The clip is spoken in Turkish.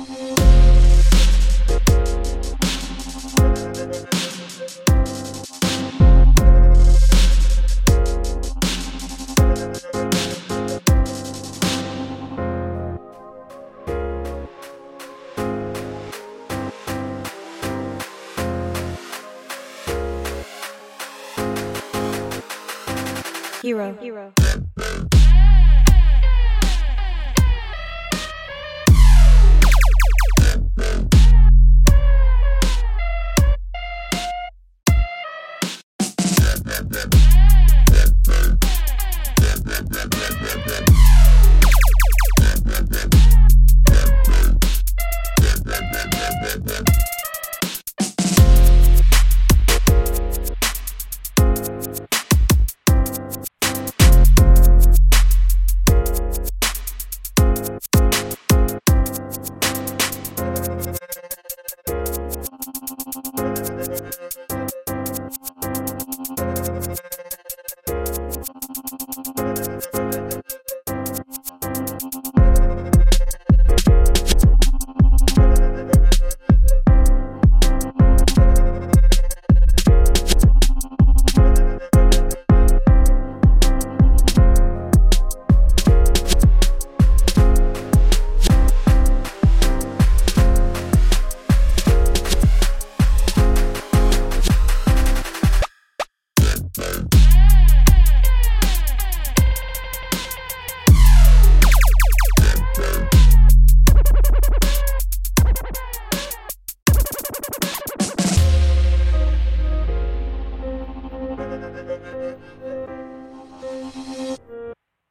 Thank you. Hero. Hero. Bye.